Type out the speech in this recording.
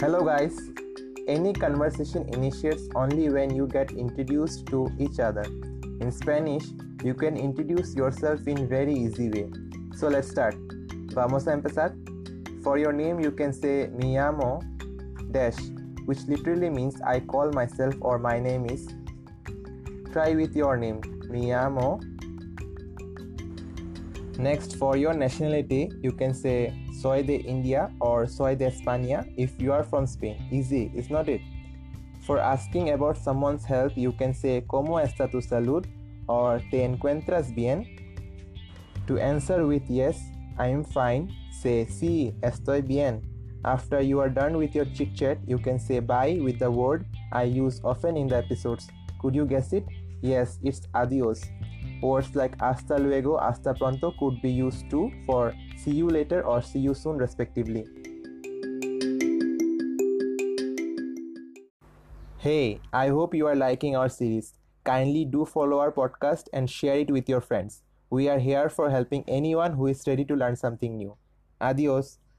Hello, guys. Any conversation initiates only when you get introduced to each other. In Spanish, you can introduce yourself in very easy way. So let's start. Vamos a empezar. For your name, you can say me llamo dash, which literally means I call myself or my name is. Try with your name. Me llamo. Next, for your nationality, you can say soy de India or soy de España if you are from Spain. Easy, is not it? For asking about someone's health, you can say ¿Cómo está tu salud? or ¿Te encuentras bien? To answer with yes, I am fine, say sí, estoy bien. After you are done with your chit chat, you can say bye with the word I use often in the episodes. Could you guess it? Yes, it's adios. Words like hasta luego, hasta pronto could be used too for see you later or see you soon, respectively. Hey, I hope you are liking our series. Kindly do follow our podcast and share it with your friends. We are here for helping anyone who is ready to learn something new. Adios.